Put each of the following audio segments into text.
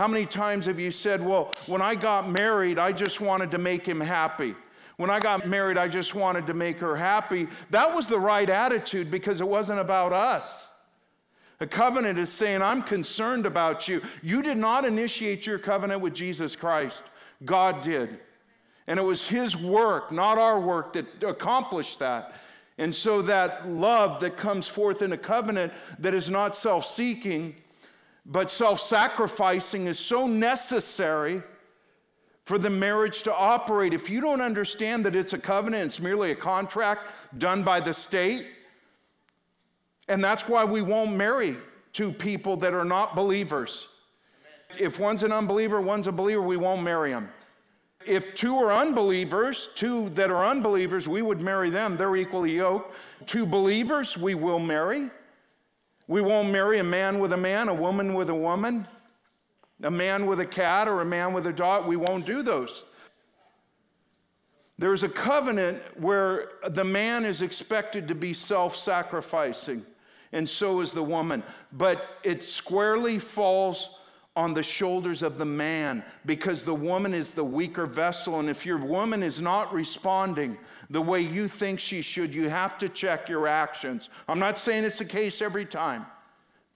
How many times have you said, Well, when I got married, I just wanted to make him happy? When I got married, I just wanted to make her happy. That was the right attitude because it wasn't about us. A covenant is saying, I'm concerned about you. You did not initiate your covenant with Jesus Christ, God did. And it was His work, not our work, that accomplished that. And so that love that comes forth in a covenant that is not self seeking, but self sacrificing is so necessary for the marriage to operate. If you don't understand that it's a covenant, it's merely a contract done by the state, and that's why we won't marry two people that are not believers. If one's an unbeliever, one's a believer, we won't marry them. If two are unbelievers, two that are unbelievers, we would marry them. They're equally yoked. Two believers, we will marry. We won't marry a man with a man, a woman with a woman, a man with a cat, or a man with a dog. We won't do those. There's a covenant where the man is expected to be self sacrificing, and so is the woman. But it squarely falls on the shoulders of the man because the woman is the weaker vessel. And if your woman is not responding the way you think she should, you have to check your actions. I'm not saying it's the case every time,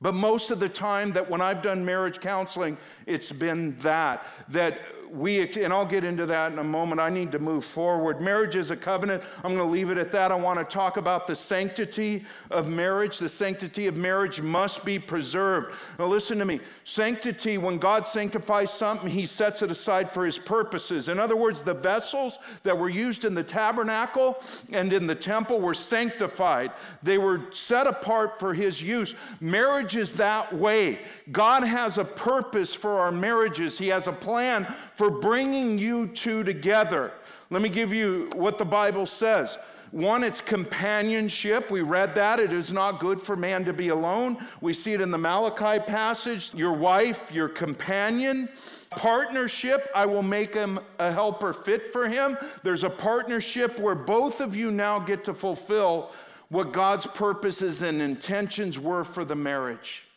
but most of the time that when I've done marriage counseling, it's been that, that we, and I'll get into that in a moment. I need to move forward. Marriage is a covenant. I'm going to leave it at that. I want to talk about the sanctity of marriage. The sanctity of marriage must be preserved. Now, listen to me. Sanctity, when God sanctifies something, He sets it aside for His purposes. In other words, the vessels that were used in the tabernacle and in the temple were sanctified, they were set apart for His use. Marriage is that way. God has a purpose for our marriages, He has a plan for bringing you two together. Let me give you what the Bible says. One, it's companionship. We read that. It is not good for man to be alone. We see it in the Malachi passage. Your wife, your companion. Partnership, I will make him a helper fit for him. There's a partnership where both of you now get to fulfill what God's purposes and intentions were for the marriage.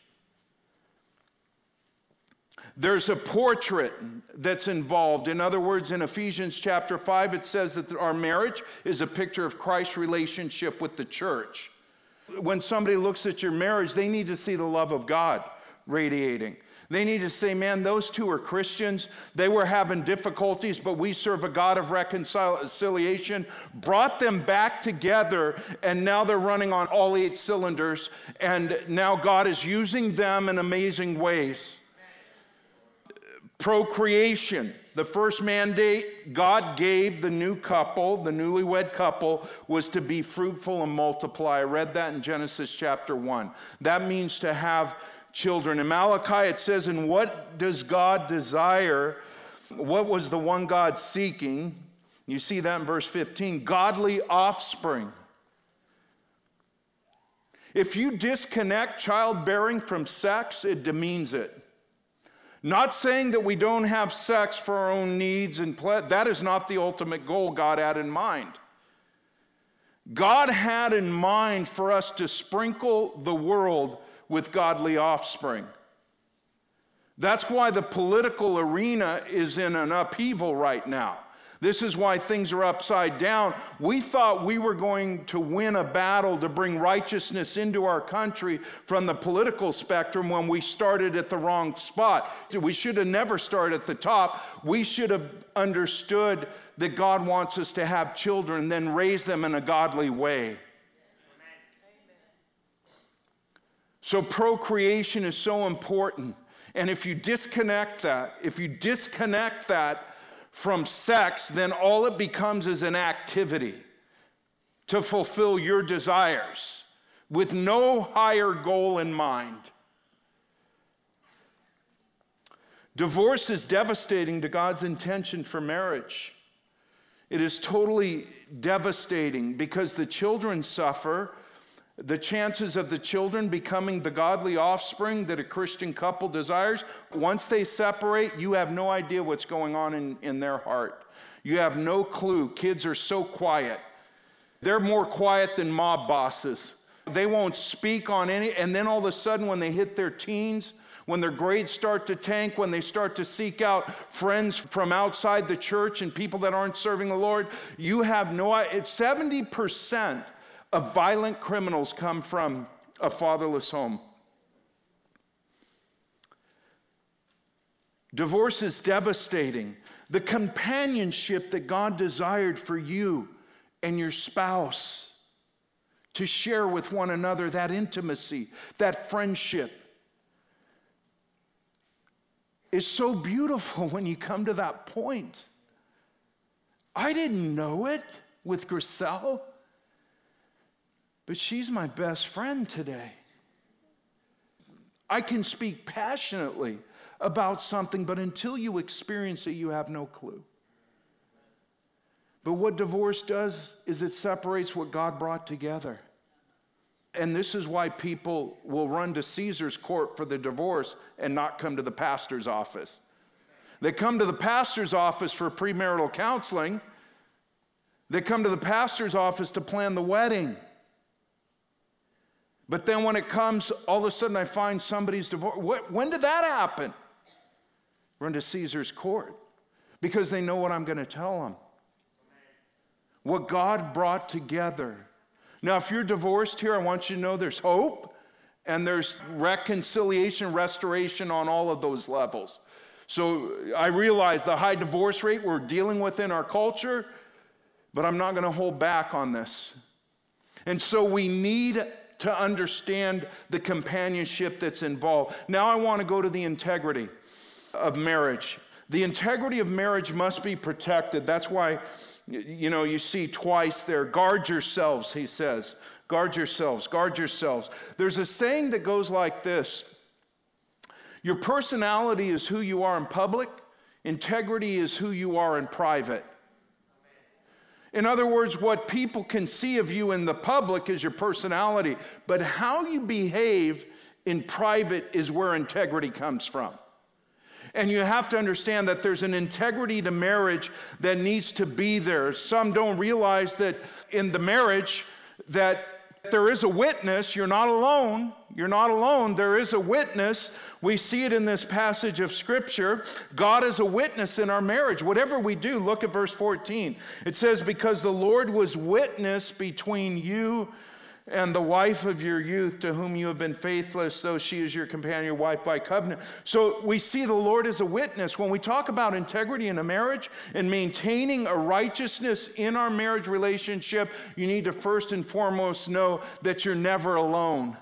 There's a portrait that's involved. In other words, in Ephesians chapter 5, it says that our marriage is a picture of Christ's relationship with the church. When somebody looks at your marriage, they need to see the love of God radiating. They need to say, man, those two are Christians. They were having difficulties, but we serve a God of reconciliation, brought them back together, and now they're running on all eight cylinders. And now God is using them in amazing ways. Procreation. The first mandate God gave the new couple, the newlywed couple, was to be fruitful and multiply. I read that in Genesis chapter 1. That means to have children. In Malachi, it says, And what does God desire? What was the one God seeking? You see that in verse 15 godly offspring. If you disconnect childbearing from sex, it demeans it. Not saying that we don't have sex for our own needs and ple- that is not the ultimate goal God had in mind. God had in mind for us to sprinkle the world with godly offspring. That's why the political arena is in an upheaval right now. This is why things are upside down. We thought we were going to win a battle to bring righteousness into our country from the political spectrum when we started at the wrong spot. We should have never started at the top. We should have understood that God wants us to have children, then raise them in a godly way. So, procreation is so important. And if you disconnect that, if you disconnect that from sex, then all it becomes is an activity to fulfill your desires with no higher goal in mind. Divorce is devastating to God's intention for marriage. It is totally devastating because the children suffer. The chances of the children becoming the godly offspring that a Christian couple desires, once they separate, you have no idea what's going on in, in their heart. You have no clue. Kids are so quiet. They're more quiet than mob bosses. They won't speak on any, and then all of a sudden, when they hit their teens, when their grades start to tank, when they start to seek out friends from outside the church and people that aren't serving the Lord, you have no idea. 70% of violent criminals come from a fatherless home. Divorce is devastating. The companionship that God desired for you and your spouse to share with one another, that intimacy, that friendship, is so beautiful when you come to that point. I didn't know it with Griselle, but she's my best friend today. I can speak passionately about something, but until you experience it, you have no clue. But what divorce does is it separates what God brought together. And this is why people will run to Caesar's court for the divorce and not come to the pastor's office. They come to the pastor's office for premarital counseling. They come to the pastor's office to plan the wedding. But then when it comes, all of a sudden I find somebody's divorce. When did that happen? Run to Caesar's court because they know what I'm going to tell them. What God brought together now, if you're divorced here, I want you to know there's hope and there's reconciliation, restoration on all of those levels. So I realize the high divorce rate we're dealing with in our culture, but I'm not going to hold back on this. And so we need to understand the companionship that's involved. Now I want to go to the integrity of marriage. The integrity of marriage must be protected. That's why you know, you see twice there, guard yourselves, he says. Guard yourselves, guard yourselves. There's a saying that goes like this Your personality is who you are in public, integrity is who you are in private. In other words, what people can see of you in the public is your personality, but how you behave in private is where integrity comes from. And you have to understand that there's an integrity to marriage that needs to be there. Some don't realize that in the marriage that there is a witness, you're not alone. You're not alone. There is a witness. We see it in this passage of scripture. God is a witness in our marriage. Whatever we do, look at verse 14. It says, Because the Lord was witness between you and the wife of your youth to whom you have been faithless, though she is your companion, your wife by covenant. So we see the Lord as a witness. When we talk about integrity in a marriage and maintaining a righteousness in our marriage relationship, you need to first and foremost know that you're never alone.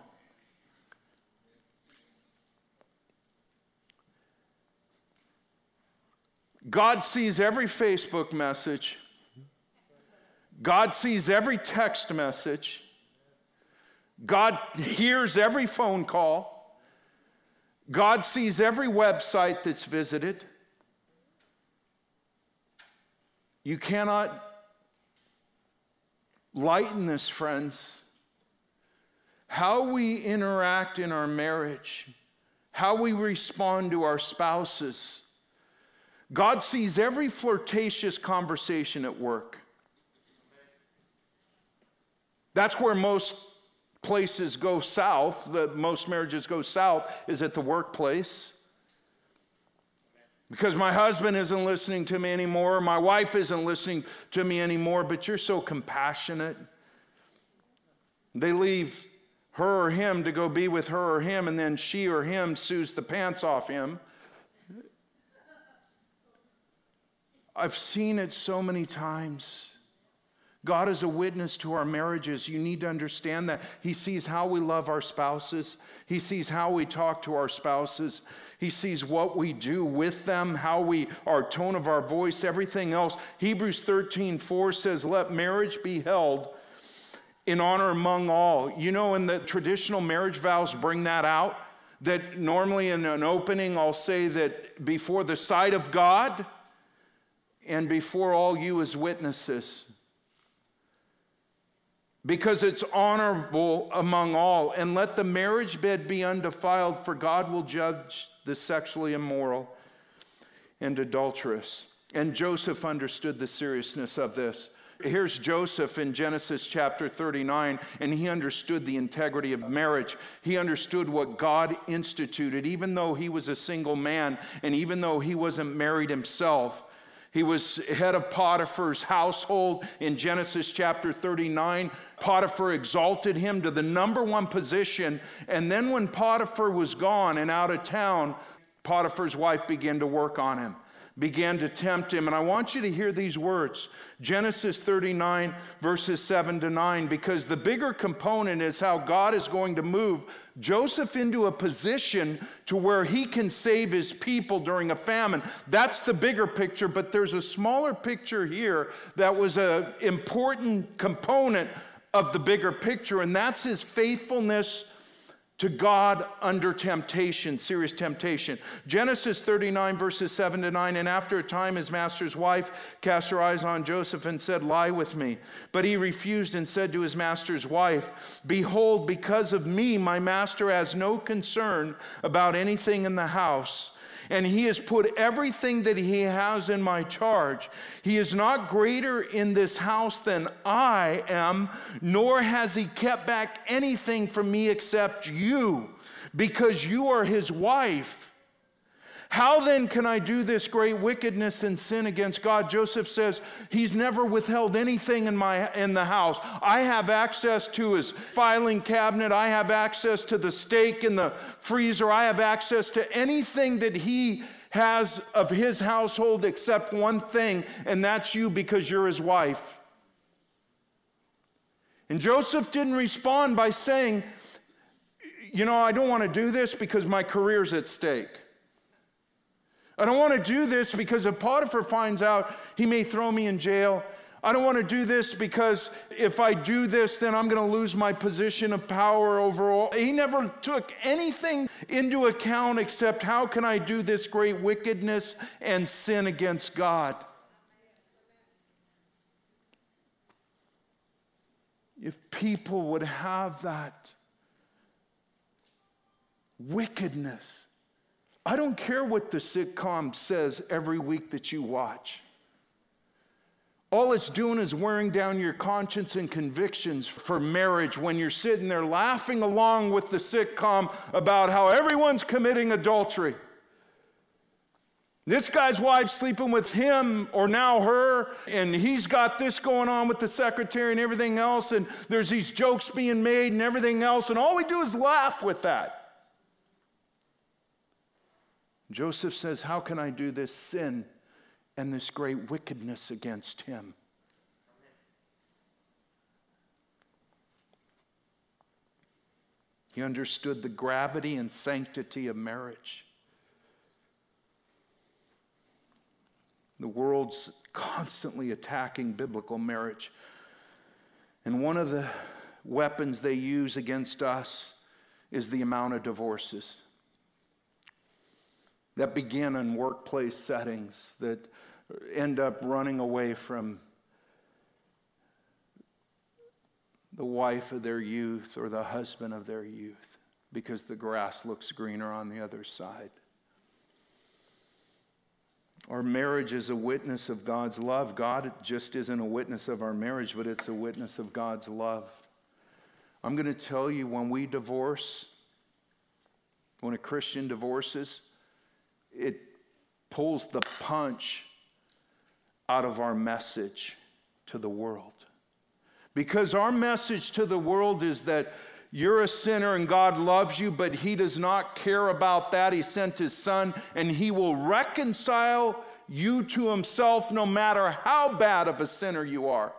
God sees every Facebook message. God sees every text message. God hears every phone call. God sees every website that's visited. You cannot lighten this, friends. How we interact in our marriage, how we respond to our spouses. God sees every flirtatious conversation at work. That's where most places go south, the most marriages go south, is at the workplace. Because my husband isn't listening to me anymore, my wife isn't listening to me anymore, but you're so compassionate. They leave her or him to go be with her or him, and then she or him sues the pants off him. I've seen it so many times. God is a witness to our marriages. You need to understand that. He sees how we love our spouses, He sees how we talk to our spouses, He sees what we do with them, how we, our tone of our voice, everything else. Hebrews 13 4 says, Let marriage be held in honor among all. You know, in the traditional marriage vows, bring that out. that normally in an opening I'll say that before the sight of God and before all you as witnesses. Because it's honorable among all. And let the marriage bed be undefiled, for God will judge the sexually immoral and adulterous. And Joseph understood the seriousness of this. Here's Joseph in Genesis chapter 39, and he understood the integrity of marriage. He understood what God instituted, even though he was a single man and even though he wasn't married himself. He was head of Potiphar's household in Genesis chapter 39. Potiphar exalted him to the number one position. And then, when Potiphar was gone and out of town, Potiphar's wife began to work on him began to tempt him. And I want you to hear these words Genesis 39, verses 7 to 9, because the bigger component is how God is going to move Joseph into a position to where he can save his people during a famine. That's the bigger picture, but there's a smaller picture here that was an important component of the bigger picture, and that's his faithfulness to God under temptation, serious temptation. Genesis 39, verses 7 to 9. And after a time, his master's wife cast her eyes on Joseph and said, Lie with me. But he refused and said to his master's wife, Behold, because of me, my master has no concern about anything in the house and he has put everything that he has in my charge. He is not greater in this house than I am, nor has he kept back anything from me except you, because you are his wife. How then can I do this great wickedness and sin against God? Joseph says, He's never withheld anything in, my, in the house. I have access to his filing cabinet. I have access to the steak in the freezer. I have access to anything that he has of his household except one thing, and that's you because you're his wife. And Joseph didn't respond by saying, You know, I don't want to do this because my career's at stake. I don't want to do this because if Potiphar finds out, he may throw me in jail. I don't want to do this because if I do this, then I'm going to lose my position of power over all. He never took anything into account except how can I do this great wickedness and sin against God. If people would have that wickedness, I don't care what the sitcom says every week that you watch. All it's doing is wearing down your conscience and convictions for marriage when you're sitting there laughing along with the sitcom about how everyone's committing adultery. This guy's wife's sleeping with him or now her, and he's got this going on with the secretary and everything else, and there's these jokes being made and everything else, and all we do is laugh with that. Joseph says, How can I do this sin and this great wickedness against him? He understood the gravity and sanctity of marriage. The world's constantly attacking biblical marriage. And one of the weapons they use against us is the amount of divorces that begin in workplace settings that end up running away from the wife of their youth or the husband of their youth because the grass looks greener on the other side. Our marriage is a witness of God's love. God just isn't a witness of our marriage, but it's a witness of God's love. I'm going to tell you when we divorce, when a Christian divorces, it pulls the punch out of our message to the world. Because our message to the world is that you're a sinner and God loves you, but He does not care about that. He sent His Son and He will reconcile you to Himself no matter how bad of a sinner you are,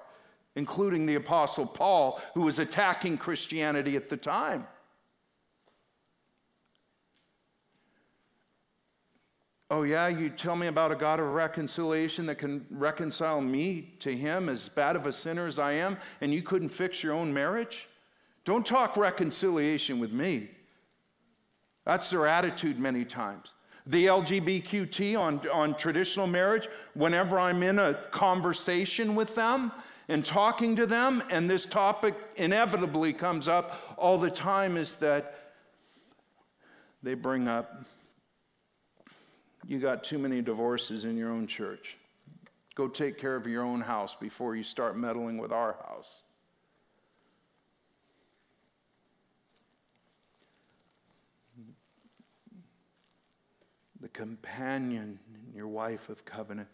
including the Apostle Paul, who was attacking Christianity at the time. Oh, yeah, you tell me about a God of reconciliation that can reconcile me to Him, as bad of a sinner as I am, and you couldn't fix your own marriage? Don't talk reconciliation with me. That's their attitude many times. The LGBTQ on, on traditional marriage, whenever I'm in a conversation with them and talking to them, and this topic inevitably comes up all the time, is that they bring up you got too many divorces in your own church. Go take care of your own house before you start meddling with our house. The companion, your wife of covenant,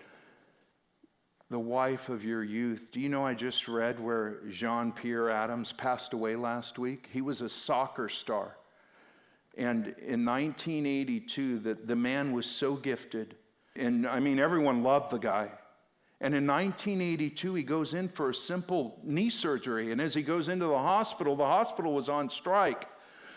the wife of your youth. Do you know I just read where Jean Pierre Adams passed away last week? He was a soccer star. And in 1982, the, the man was so gifted. And I mean, everyone loved the guy. And in 1982, he goes in for a simple knee surgery. And as he goes into the hospital, the hospital was on strike.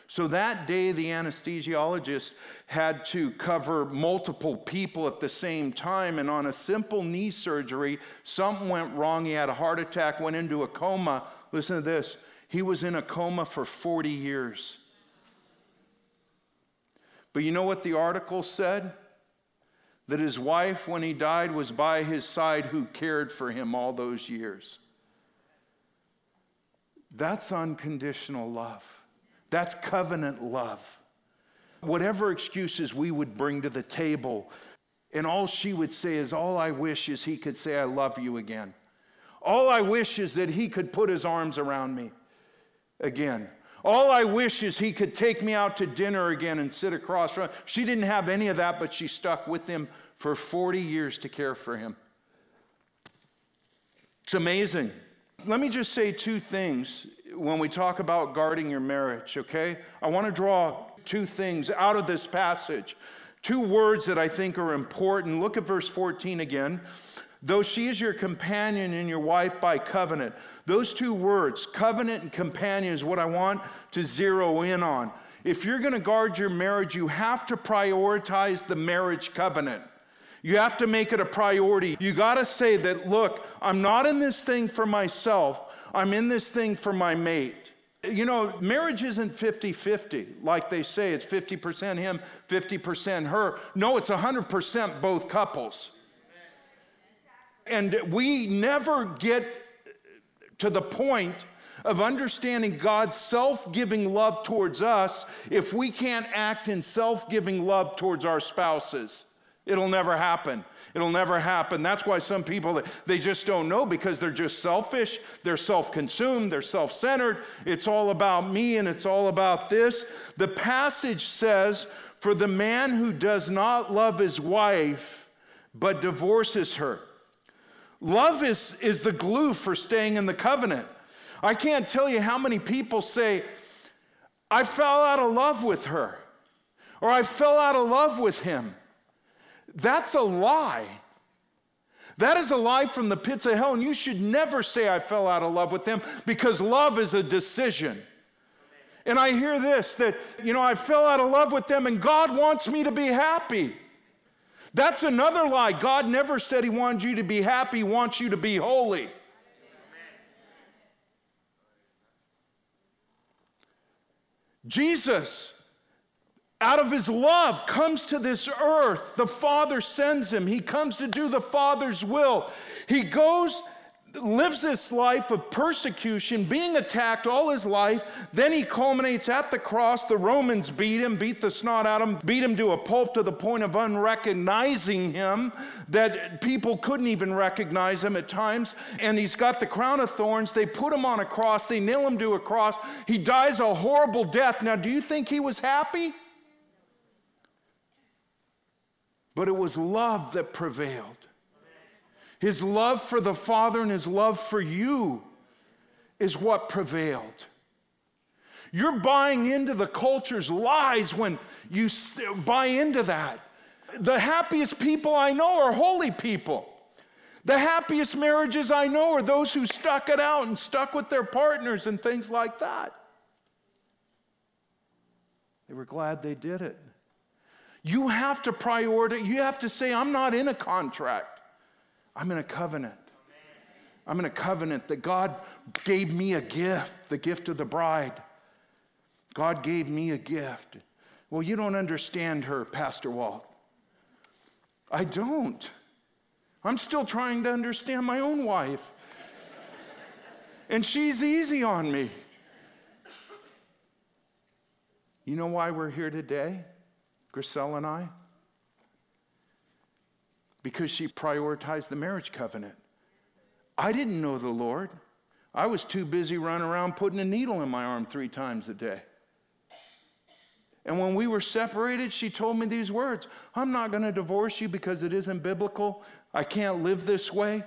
So that day, the anesthesiologist had to cover multiple people at the same time. And on a simple knee surgery, something went wrong. He had a heart attack, went into a coma. Listen to this he was in a coma for 40 years. But you know what the article said? That his wife, when he died, was by his side who cared for him all those years. That's unconditional love. That's covenant love. Whatever excuses we would bring to the table, and all she would say is, All I wish is he could say, I love you again. All I wish is that he could put his arms around me again. All I wish is he could take me out to dinner again and sit across from. She didn't have any of that, but she stuck with him for 40 years to care for him. It's amazing. Let me just say two things when we talk about guarding your marriage, okay? I want to draw two things out of this passage. Two words that I think are important. Look at verse 14 again. Though she is your companion and your wife by covenant. Those two words, covenant and companion, is what I want to zero in on. If you're going to guard your marriage, you have to prioritize the marriage covenant. You have to make it a priority. You got to say that, look, I'm not in this thing for myself, I'm in this thing for my mate. You know, marriage isn't 50 50, like they say. It's 50% him, 50% her. No, it's 100% both couples. And we never get to the point of understanding God's self giving love towards us if we can't act in self giving love towards our spouses. It'll never happen. It'll never happen. That's why some people they just don't know because they're just selfish, they're self-consumed, they're self-centered. It's all about me and it's all about this. The passage says, "For the man who does not love his wife but divorces her." Love is, is the glue for staying in the covenant. I can't tell you how many people say, I fell out of love with her, or I fell out of love with him. That's a lie. That is a lie from the pits of hell, and you should never say, I fell out of love with them, because love is a decision. And I hear this that, you know, I fell out of love with them, and God wants me to be happy. That's another lie. God never said He wanted you to be happy, He wants you to be holy. Jesus, out of his love, comes to this earth. The Father sends him. He comes to do the Father's will. He goes lives this life of persecution, being attacked all his life. Then he culminates at the cross. The Romans beat him, beat the snot out of him, beat him to a pulp to the point of unrecognizing him, that people couldn't even recognize him at times. And he's got the crown of thorns. They put him on a cross, they nail him to a cross. He dies a horrible death. Now, do you think he was happy? But it was love that prevailed. His love for the Father and his love for you is what prevailed. You're buying into the culture's lies when you buy into that. The happiest people I know are holy people. The happiest marriages I know are those who stuck it out and stuck with their partners and things like that. They were glad they did it. You have to prioritize, you have to say, I'm not in a contract. I'm in a covenant. I'm in a covenant that God gave me a gift, the gift of the bride. God gave me a gift. Well, you don't understand her, Pastor Walt. I don't. I'm still trying to understand my own wife. and she's easy on me. You know why we're here today, Griselle and I? Because she prioritized the marriage covenant. I didn't know the Lord. I was too busy running around putting a needle in my arm three times a day. And when we were separated, she told me these words I'm not going to divorce you because it isn't biblical. I can't live this way,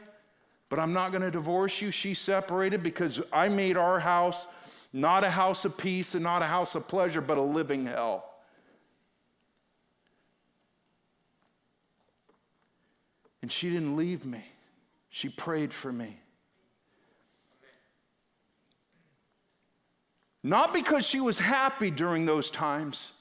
but I'm not going to divorce you. She separated because I made our house not a house of peace and not a house of pleasure, but a living hell. And she didn't leave me, she prayed for me. Not because she was happy during those times,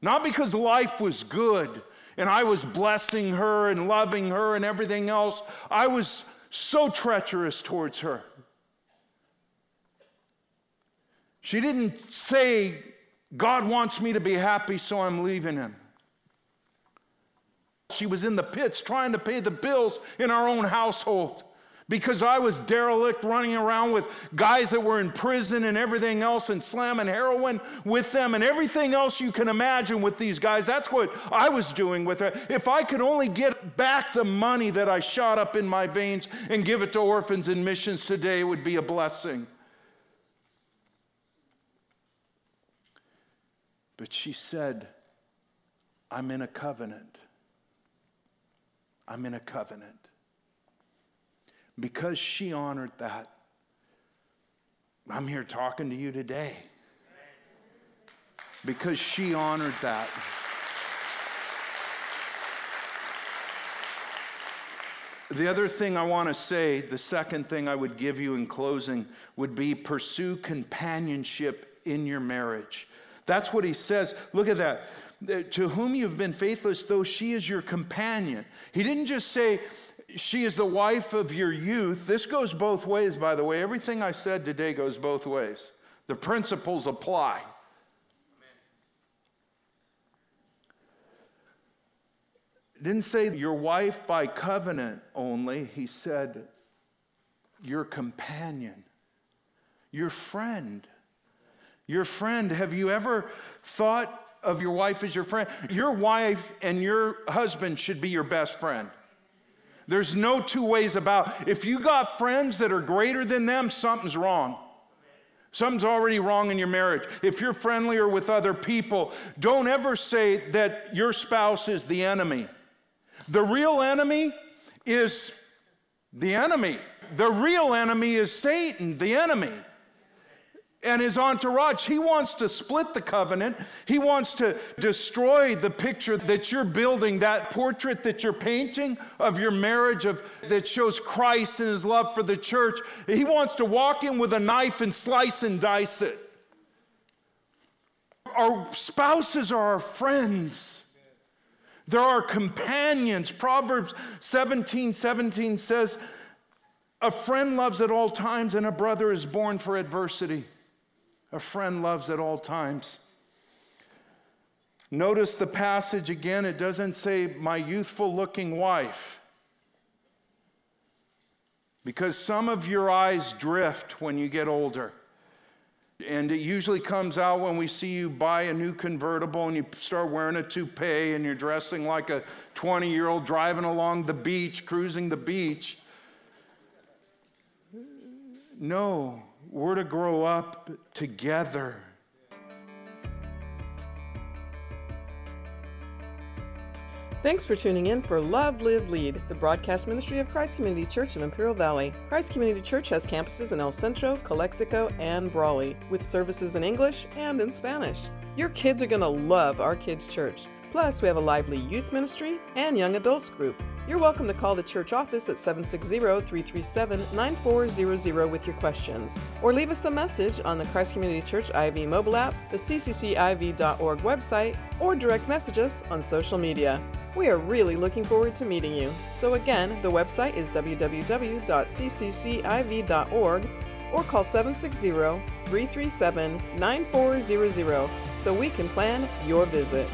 not because life was good and I was blessing her and loving her and everything else. I was so treacherous towards her. She didn't say, God wants me to be happy, so I'm leaving him. She was in the pits trying to pay the bills in our own household because I was derelict running around with guys that were in prison and everything else and slamming heroin with them and everything else you can imagine with these guys. That's what I was doing with her. If I could only get back the money that I shot up in my veins and give it to orphans and missions today, it would be a blessing. But she said, I'm in a covenant. I'm in a covenant. Because she honored that, I'm here talking to you today. Because she honored that. The other thing I want to say, the second thing I would give you in closing, would be pursue companionship in your marriage. That's what he says. Look at that. To whom you've been faithless, though she is your companion. He didn't just say, she is the wife of your youth. This goes both ways, by the way. Everything I said today goes both ways. The principles apply. didn't say your wife by covenant only. He said your companion, your friend. Your friend, have you ever thought of your wife as your friend? Your wife and your husband should be your best friend. There's no two ways about. If you got friends that are greater than them, something's wrong. Something's already wrong in your marriage. If you're friendlier with other people, don't ever say that your spouse is the enemy. The real enemy is the enemy. The real enemy is Satan, the enemy and his entourage. He wants to split the covenant. He wants to destroy the picture that you're building, that portrait that you're painting of your marriage of that shows Christ and his love for the church. He wants to walk in with a knife and slice and dice it. Our spouses are our friends. They're our companions. Proverbs 17 17 says, A friend loves at all times, and a brother is born for adversity. A friend loves at all times. Notice the passage again, it doesn't say, my youthful looking wife. Because some of your eyes drift when you get older. And it usually comes out when we see you buy a new convertible and you start wearing a toupee and you're dressing like a 20 year old driving along the beach, cruising the beach. No, we're to grow up together. Thanks for tuning in for Love, Live, Lead, the broadcast ministry of Christ Community Church of Imperial Valley. Christ Community Church has campuses in El Centro, Calexico, and Brawley, with services in English and in Spanish. Your kids are going to love our kids' church. Plus, we have a lively youth ministry and young adults group. You're welcome to call the church office at 760 337 9400 with your questions, or leave us a message on the Christ Community Church IV mobile app, the ccciv.org website, or direct message us on social media. We are really looking forward to meeting you. So, again, the website is www.cccIV.org or call 760 337 9400 so we can plan your visit.